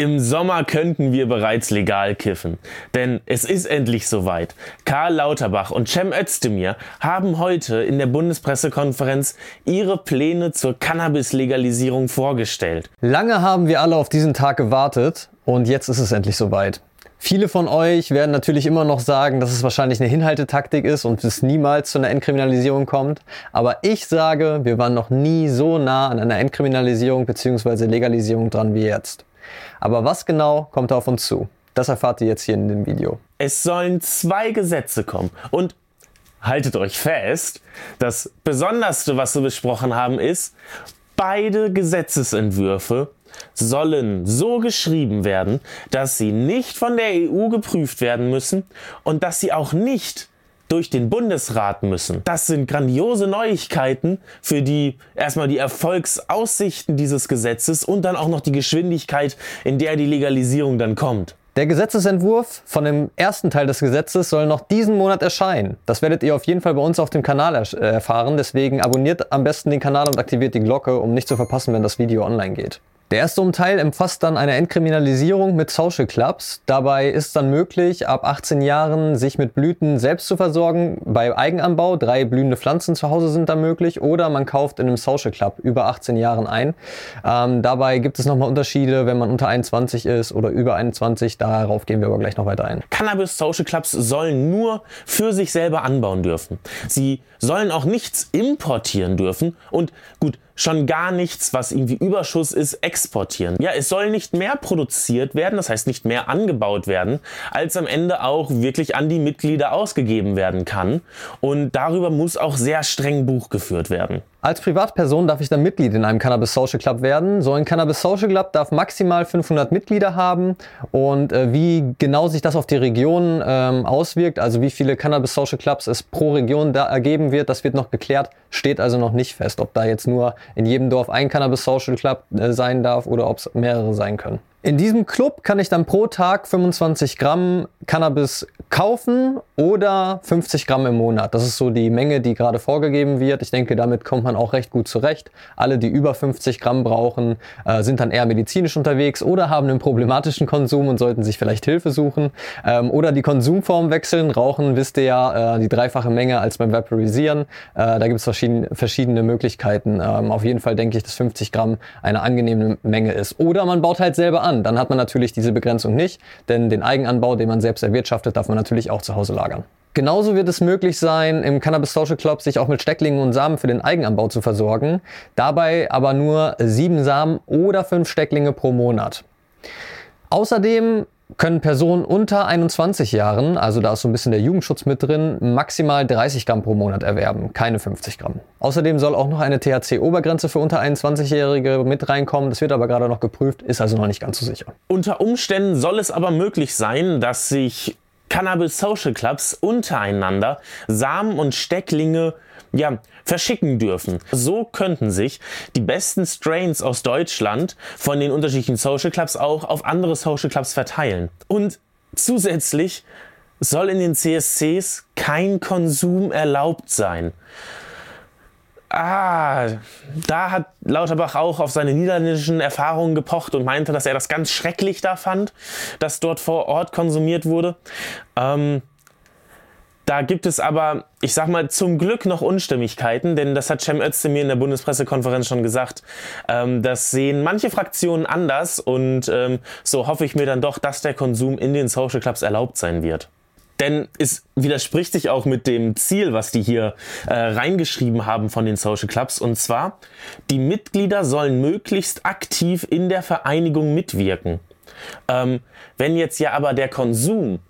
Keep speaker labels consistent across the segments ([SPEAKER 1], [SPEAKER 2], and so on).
[SPEAKER 1] Im Sommer könnten wir bereits legal kiffen. Denn es ist endlich soweit. Karl Lauterbach und Cem Özdemir haben heute in der Bundespressekonferenz ihre Pläne zur Cannabis-Legalisierung vorgestellt.
[SPEAKER 2] Lange haben wir alle auf diesen Tag gewartet und jetzt ist es endlich soweit. Viele von euch werden natürlich immer noch sagen, dass es wahrscheinlich eine Hinhaltetaktik ist und es niemals zu einer Entkriminalisierung kommt. Aber ich sage, wir waren noch nie so nah an einer Entkriminalisierung bzw. Legalisierung dran wie jetzt. Aber was genau kommt auf uns zu? Das erfahrt ihr jetzt hier in dem Video.
[SPEAKER 1] Es sollen zwei Gesetze kommen und haltet euch fest, das Besonderste, was wir besprochen haben, ist, beide Gesetzesentwürfe sollen so geschrieben werden, dass sie nicht von der EU geprüft werden müssen und dass sie auch nicht durch den Bundesrat müssen. Das sind grandiose Neuigkeiten für die erstmal die Erfolgsaussichten dieses Gesetzes und dann auch noch die Geschwindigkeit, in der die Legalisierung dann kommt.
[SPEAKER 2] Der Gesetzesentwurf von dem ersten Teil des Gesetzes soll noch diesen Monat erscheinen. Das werdet ihr auf jeden Fall bei uns auf dem Kanal äh, erfahren. Deswegen abonniert am besten den Kanal und aktiviert die Glocke, um nicht zu verpassen, wenn das Video online geht. Der erste Umteil umfasst dann eine Entkriminalisierung mit Social Clubs. Dabei ist dann möglich, ab 18 Jahren sich mit Blüten selbst zu versorgen. Bei Eigenanbau, drei blühende Pflanzen zu Hause sind da möglich. Oder man kauft in einem Social Club über 18 Jahren ein. Ähm, dabei gibt es nochmal Unterschiede, wenn man unter 21 ist oder über 21. Darauf gehen wir aber gleich noch weiter ein.
[SPEAKER 1] Cannabis Social Clubs sollen nur für sich selber anbauen dürfen. Sie sollen auch nichts importieren dürfen. Und gut, schon gar nichts, was irgendwie Überschuss ist, exportieren. Ja, es soll nicht mehr produziert werden, das heißt nicht mehr angebaut werden, als am Ende auch wirklich an die Mitglieder ausgegeben werden kann. Und darüber muss auch sehr streng Buch geführt werden.
[SPEAKER 2] Als Privatperson darf ich dann Mitglied in einem Cannabis Social Club werden. So ein Cannabis Social Club darf maximal 500 Mitglieder haben und äh, wie genau sich das auf die Region ähm, auswirkt, also wie viele Cannabis Social Clubs es pro Region da ergeben wird, das wird noch geklärt, steht also noch nicht fest, ob da jetzt nur in jedem Dorf ein Cannabis Social Club äh, sein darf oder ob es mehrere sein können. In diesem Club kann ich dann pro Tag 25 Gramm Cannabis kaufen oder 50 Gramm im Monat. Das ist so die Menge, die gerade vorgegeben wird. Ich denke, damit kommt man auch recht gut zurecht. Alle, die über 50 Gramm brauchen, äh, sind dann eher medizinisch unterwegs oder haben einen problematischen Konsum und sollten sich vielleicht Hilfe suchen. Ähm, oder die Konsumform wechseln. Rauchen, wisst ihr ja, äh, die dreifache Menge als beim Vaporisieren. Äh, da gibt es verschiedene, verschiedene Möglichkeiten. Ähm, auf jeden Fall denke ich, dass 50 Gramm eine angenehme Menge ist. Oder man baut halt selber an an. Dann hat man natürlich diese Begrenzung nicht, denn den Eigenanbau, den man selbst erwirtschaftet, darf man natürlich auch zu Hause lagern. Genauso wird es möglich sein, im Cannabis Social Club sich auch mit Stecklingen und Samen für den Eigenanbau zu versorgen. Dabei aber nur sieben Samen oder fünf Stecklinge pro Monat. Außerdem können Personen unter 21 Jahren, also da ist so ein bisschen der Jugendschutz mit drin, maximal 30 Gramm pro Monat erwerben, keine 50 Gramm. Außerdem soll auch noch eine THC-Obergrenze für unter 21-Jährige mit reinkommen. Das wird aber gerade noch geprüft, ist also noch nicht ganz so sicher.
[SPEAKER 1] Unter Umständen soll es aber möglich sein, dass sich Cannabis Social Clubs untereinander Samen und Stecklinge ja, verschicken dürfen. So könnten sich die besten Strains aus Deutschland von den unterschiedlichen Social Clubs auch auf andere Social Clubs verteilen. Und zusätzlich soll in den CSCs kein Konsum erlaubt sein. Ah, da hat Lauterbach auch auf seine niederländischen Erfahrungen gepocht und meinte, dass er das ganz schrecklich da fand, dass dort vor Ort konsumiert wurde. Ähm, da gibt es aber, ich sag mal, zum Glück noch Unstimmigkeiten, denn das hat Cem Özdemir in der Bundespressekonferenz schon gesagt. Ähm, das sehen manche Fraktionen anders und ähm, so hoffe ich mir dann doch, dass der Konsum in den Social Clubs erlaubt sein wird. Denn es widerspricht sich auch mit dem Ziel, was die hier äh, reingeschrieben haben von den Social Clubs. Und zwar, die Mitglieder sollen möglichst aktiv in der Vereinigung mitwirken. Ähm, wenn jetzt ja aber der Konsum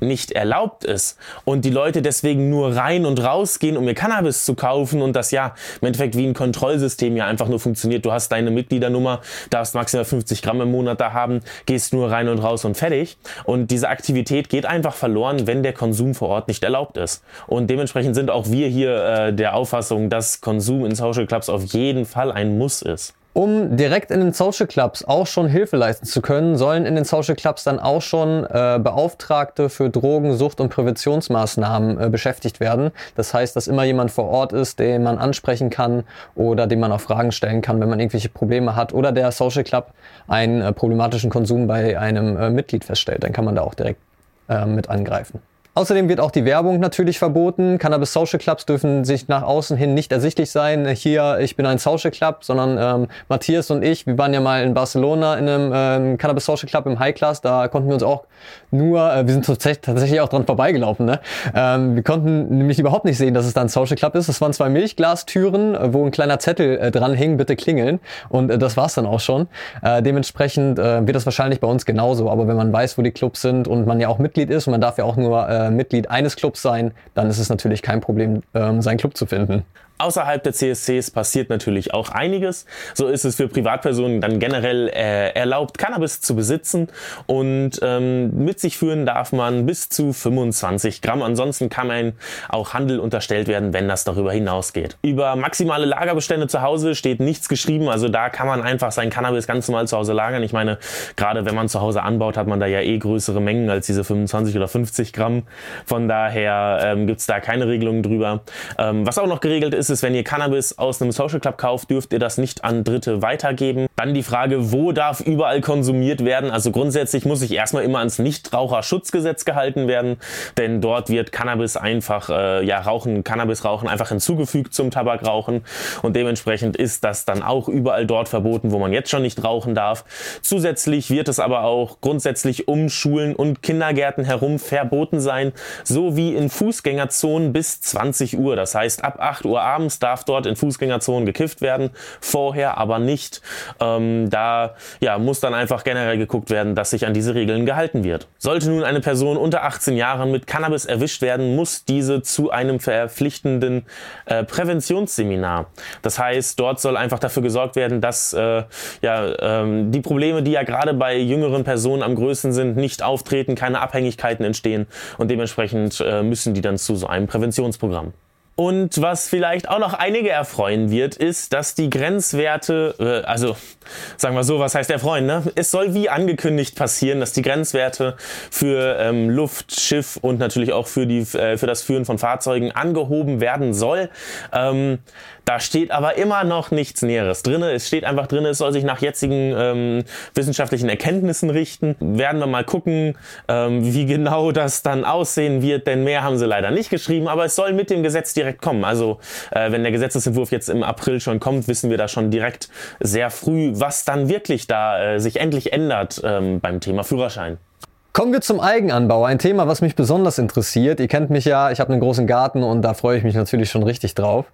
[SPEAKER 1] nicht erlaubt ist und die Leute deswegen nur rein und raus gehen, um ihr Cannabis zu kaufen und das ja im Endeffekt wie ein Kontrollsystem ja einfach nur funktioniert. Du hast deine Mitgliedernummer, darfst maximal 50 Gramm im Monat da haben, gehst nur rein und raus und fertig. Und diese Aktivität geht einfach verloren, wenn der Konsum vor Ort nicht erlaubt ist. Und dementsprechend sind auch wir hier äh, der Auffassung, dass Konsum in Social Clubs auf jeden Fall ein Muss ist.
[SPEAKER 2] Um direkt in den Social Clubs auch schon Hilfe leisten zu können, sollen in den Social Clubs dann auch schon äh, Beauftragte für Drogen, Sucht und Präventionsmaßnahmen äh, beschäftigt werden. Das heißt, dass immer jemand vor Ort ist, den man ansprechen kann oder dem man auch Fragen stellen kann, wenn man irgendwelche Probleme hat oder der Social Club einen äh, problematischen Konsum bei einem äh, Mitglied feststellt. Dann kann man da auch direkt äh, mit angreifen. Außerdem wird auch die Werbung natürlich verboten. Cannabis Social Clubs dürfen sich nach außen hin nicht ersichtlich sein. Hier, ich bin ein Social Club, sondern ähm, Matthias und ich, wir waren ja mal in Barcelona in einem ähm, Cannabis Social Club im High Class. Da konnten wir uns auch nur, äh, wir sind tatsächlich auch dran vorbeigelaufen. Ne? Ähm, wir konnten nämlich überhaupt nicht sehen, dass es da ein Social Club ist. Es waren zwei Milchglastüren, äh, wo ein kleiner Zettel äh, dran hing, bitte klingeln. Und äh, das war's dann auch schon. Äh, dementsprechend äh, wird das wahrscheinlich bei uns genauso. Aber wenn man weiß, wo die Clubs sind und man ja auch Mitglied ist und man darf ja auch nur äh, Mitglied eines Clubs sein, dann ist es natürlich kein Problem, ähm, seinen Club zu finden.
[SPEAKER 1] Außerhalb der CSCs passiert natürlich auch einiges. So ist es für Privatpersonen dann generell äh, erlaubt, Cannabis zu besitzen und ähm, mit sich führen darf man bis zu 25 Gramm. Ansonsten kann ein auch Handel unterstellt werden, wenn das darüber hinausgeht. Über maximale Lagerbestände zu Hause steht nichts geschrieben. Also da kann man einfach sein Cannabis ganz normal zu Hause lagern. Ich meine, gerade wenn man zu Hause anbaut, hat man da ja eh größere Mengen als diese 25 oder 50 Gramm. Von daher ähm, gibt es da keine Regelungen drüber. Ähm, was auch noch geregelt ist, ist, wenn ihr Cannabis aus einem Social Club kauft, dürft ihr das nicht an Dritte weitergeben. Dann die Frage, wo darf überall konsumiert werden? Also grundsätzlich muss ich erstmal immer ans Nichtraucherschutzgesetz gehalten werden, denn dort wird Cannabis einfach, äh, ja, Rauchen, Cannabisrauchen einfach hinzugefügt zum Tabakrauchen und dementsprechend ist das dann auch überall dort verboten, wo man jetzt schon nicht rauchen darf. Zusätzlich wird es aber auch grundsätzlich um Schulen und Kindergärten herum verboten sein, sowie in Fußgängerzonen bis 20 Uhr. Das heißt, ab 8 Uhr abends abends darf dort in Fußgängerzonen gekifft werden, vorher aber nicht. Ähm, da ja, muss dann einfach generell geguckt werden, dass sich an diese Regeln gehalten wird. Sollte nun eine Person unter 18 Jahren mit Cannabis erwischt werden, muss diese zu einem verpflichtenden äh, Präventionsseminar. Das heißt, dort soll einfach dafür gesorgt werden, dass äh, ja, ähm, die Probleme, die ja gerade bei jüngeren Personen am größten sind, nicht auftreten, keine Abhängigkeiten entstehen und dementsprechend äh, müssen die dann zu so einem Präventionsprogramm. Und was vielleicht auch noch einige erfreuen wird, ist, dass die Grenzwerte, äh, also sagen wir so, was heißt erfreuen, ne? Es soll wie angekündigt passieren, dass die Grenzwerte für ähm, Luft, Schiff und natürlich auch für, die, äh, für das Führen von Fahrzeugen angehoben werden soll. Ähm, da steht aber immer noch nichts Näheres drin. Es steht einfach drin, es soll sich nach jetzigen ähm, wissenschaftlichen Erkenntnissen richten. Werden wir mal gucken, ähm, wie genau das dann aussehen wird, denn mehr haben sie leider nicht geschrieben, aber es soll mit dem Gesetz direkt kommen. Also äh, wenn der Gesetzesentwurf jetzt im April schon kommt, wissen wir da schon direkt sehr früh, was dann wirklich da äh, sich endlich ändert ähm, beim Thema Führerschein.
[SPEAKER 2] Kommen wir zum Eigenanbau, ein Thema, was mich besonders interessiert. Ihr kennt mich ja, ich habe einen großen Garten und da freue ich mich natürlich schon richtig drauf.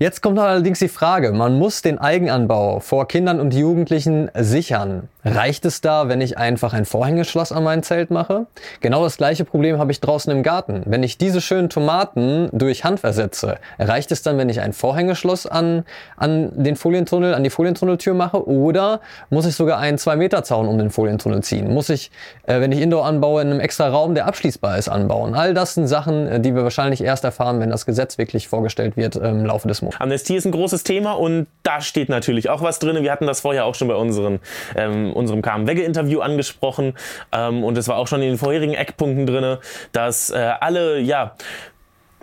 [SPEAKER 2] Jetzt kommt allerdings die Frage, man muss den Eigenanbau vor Kindern und Jugendlichen sichern. Reicht es da, wenn ich einfach ein Vorhängeschloss an mein Zelt mache? Genau das gleiche Problem habe ich draußen im Garten. Wenn ich diese schönen Tomaten durch Hand versetze, reicht es dann, wenn ich ein Vorhängeschloss an, an den Folientunnel, an die Folientunneltür mache? Oder muss ich sogar einen 2-Meter-Zaun um den Folientunnel ziehen? Muss ich, äh, wenn ich Indoor anbaue, in einem extra Raum, der abschließbar ist, anbauen? All das sind Sachen, äh, die wir wahrscheinlich erst erfahren, wenn das Gesetz wirklich vorgestellt wird im Laufe des Monats.
[SPEAKER 1] Amnestie ist ein großes Thema und da steht natürlich auch was drin. Wir hatten das vorher auch schon bei unseren ähm, unserem Carmen-Wegge-Interview angesprochen. Ähm, und es war auch schon in den vorherigen Eckpunkten drin, dass äh, alle, ja,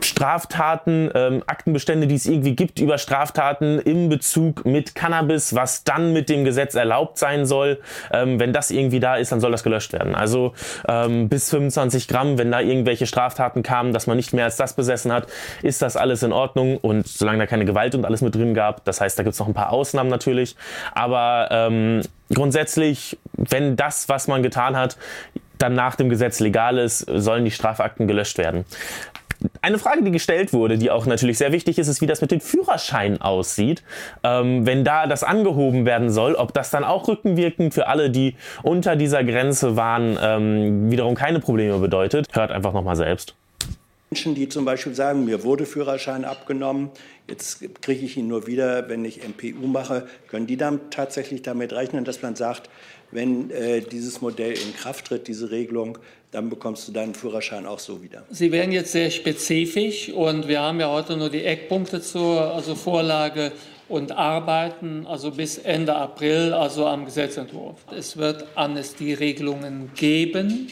[SPEAKER 1] Straftaten, ähm, Aktenbestände, die es irgendwie gibt über Straftaten im Bezug mit Cannabis, was dann mit dem Gesetz erlaubt sein soll. Ähm, wenn das irgendwie da ist, dann soll das gelöscht werden. Also ähm, bis 25 Gramm, wenn da irgendwelche Straftaten kamen, dass man nicht mehr als das besessen hat, ist das alles in Ordnung. Und solange da keine Gewalt und alles mit drin gab, das heißt, da gibt es noch ein paar Ausnahmen natürlich. Aber ähm, grundsätzlich, wenn das, was man getan hat, dann nach dem Gesetz legal ist, sollen die Strafakten gelöscht werden. Eine Frage, die gestellt wurde, die auch natürlich sehr wichtig ist, ist, wie das mit den Führerscheinen aussieht. Ähm, wenn da das angehoben werden soll, ob das dann auch rückenwirkend für alle, die unter dieser Grenze waren, ähm, wiederum keine Probleme bedeutet. Hört einfach nochmal selbst.
[SPEAKER 3] Menschen, die zum Beispiel sagen, mir wurde Führerschein abgenommen, jetzt kriege ich ihn nur wieder, wenn ich MPU mache, können die dann tatsächlich damit rechnen, dass man sagt, wenn äh, dieses Modell in Kraft tritt, diese Regelung, dann bekommst du deinen Führerschein auch so wieder.
[SPEAKER 4] Sie werden jetzt sehr spezifisch und wir haben ja heute nur die Eckpunkte zur also Vorlage und arbeiten also bis Ende April, also am Gesetzentwurf. Es wird Amnestieregelungen geben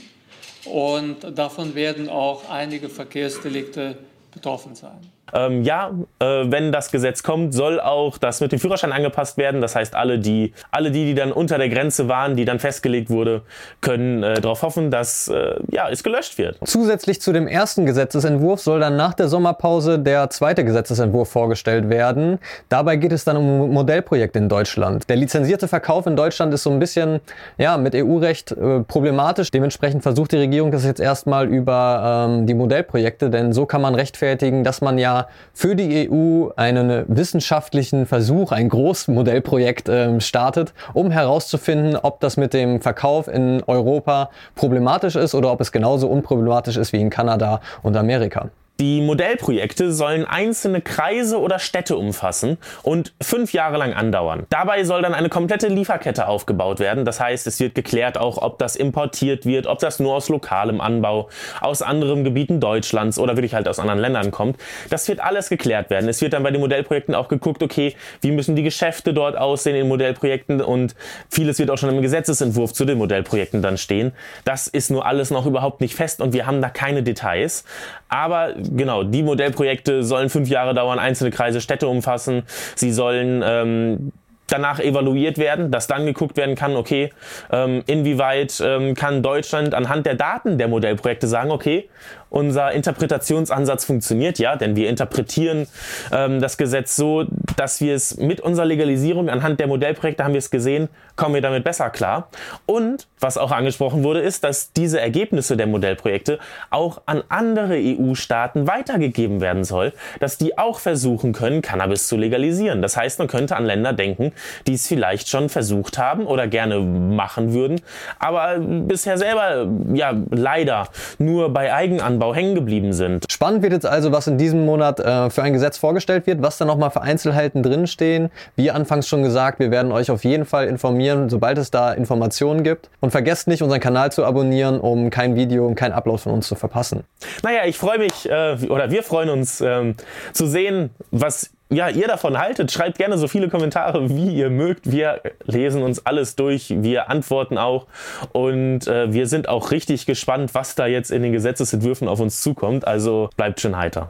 [SPEAKER 4] und davon werden auch einige Verkehrsdelikte betroffen sein.
[SPEAKER 1] Ähm, ja, äh, wenn das Gesetz kommt, soll auch das mit dem Führerschein angepasst werden. Das heißt, alle die, alle die, die dann unter der Grenze waren, die dann festgelegt wurde, können äh, darauf hoffen, dass äh, ja, es gelöscht wird.
[SPEAKER 2] Zusätzlich zu dem ersten Gesetzesentwurf soll dann nach der Sommerpause der zweite Gesetzesentwurf vorgestellt werden. Dabei geht es dann um Modellprojekte in Deutschland. Der lizenzierte Verkauf in Deutschland ist so ein bisschen ja, mit EU-Recht äh, problematisch. Dementsprechend versucht die Regierung das jetzt erstmal über ähm, die Modellprojekte, denn so kann man rechtfertigen, dass man ja für die EU einen wissenschaftlichen Versuch, ein Großmodellprojekt äh, startet, um herauszufinden, ob das mit dem Verkauf in Europa problematisch ist oder ob es genauso unproblematisch ist wie in Kanada und Amerika.
[SPEAKER 1] Die Modellprojekte sollen einzelne Kreise oder Städte umfassen und fünf Jahre lang andauern. Dabei soll dann eine komplette Lieferkette aufgebaut werden. Das heißt, es wird geklärt auch, ob das importiert wird, ob das nur aus lokalem Anbau, aus anderen Gebieten Deutschlands oder wirklich halt aus anderen Ländern kommt. Das wird alles geklärt werden. Es wird dann bei den Modellprojekten auch geguckt, okay, wie müssen die Geschäfte dort aussehen in Modellprojekten und vieles wird auch schon im Gesetzesentwurf zu den Modellprojekten dann stehen. Das ist nur alles noch überhaupt nicht fest und wir haben da keine Details. Aber genau, die Modellprojekte sollen fünf Jahre dauern, einzelne Kreise, Städte umfassen. Sie sollen ähm, danach evaluiert werden, dass dann geguckt werden kann, okay, ähm, inwieweit ähm, kann Deutschland anhand der Daten der Modellprojekte sagen, okay, unser Interpretationsansatz funktioniert ja, denn wir interpretieren ähm, das Gesetz so, dass wir es mit unserer Legalisierung anhand der Modellprojekte haben wir es gesehen, kommen wir damit besser klar. Und was auch angesprochen wurde, ist, dass diese Ergebnisse der Modellprojekte auch an andere EU-Staaten weitergegeben werden soll, dass die auch versuchen können, Cannabis zu legalisieren. Das heißt, man könnte an Länder denken, die es vielleicht schon versucht haben oder gerne machen würden, aber bisher selber ja leider nur bei Eigenanbau Anbau hängen geblieben sind.
[SPEAKER 2] Spannend wird jetzt also, was in diesem Monat äh, für ein Gesetz vorgestellt wird, was da nochmal für Einzelheiten drinstehen. Wie anfangs schon gesagt, wir werden euch auf jeden Fall informieren, sobald es da Informationen gibt. Und vergesst nicht, unseren Kanal zu abonnieren, um kein Video und kein Upload von uns zu verpassen.
[SPEAKER 1] Naja, ich freue mich, äh, oder wir freuen uns ähm, zu sehen, was ja, ihr davon haltet. Schreibt gerne so viele Kommentare, wie ihr mögt. Wir lesen uns alles durch, wir antworten auch und äh, wir sind auch richtig gespannt, was da jetzt in den Gesetzesentwürfen auf uns zukommt. Also bleibt schön heiter.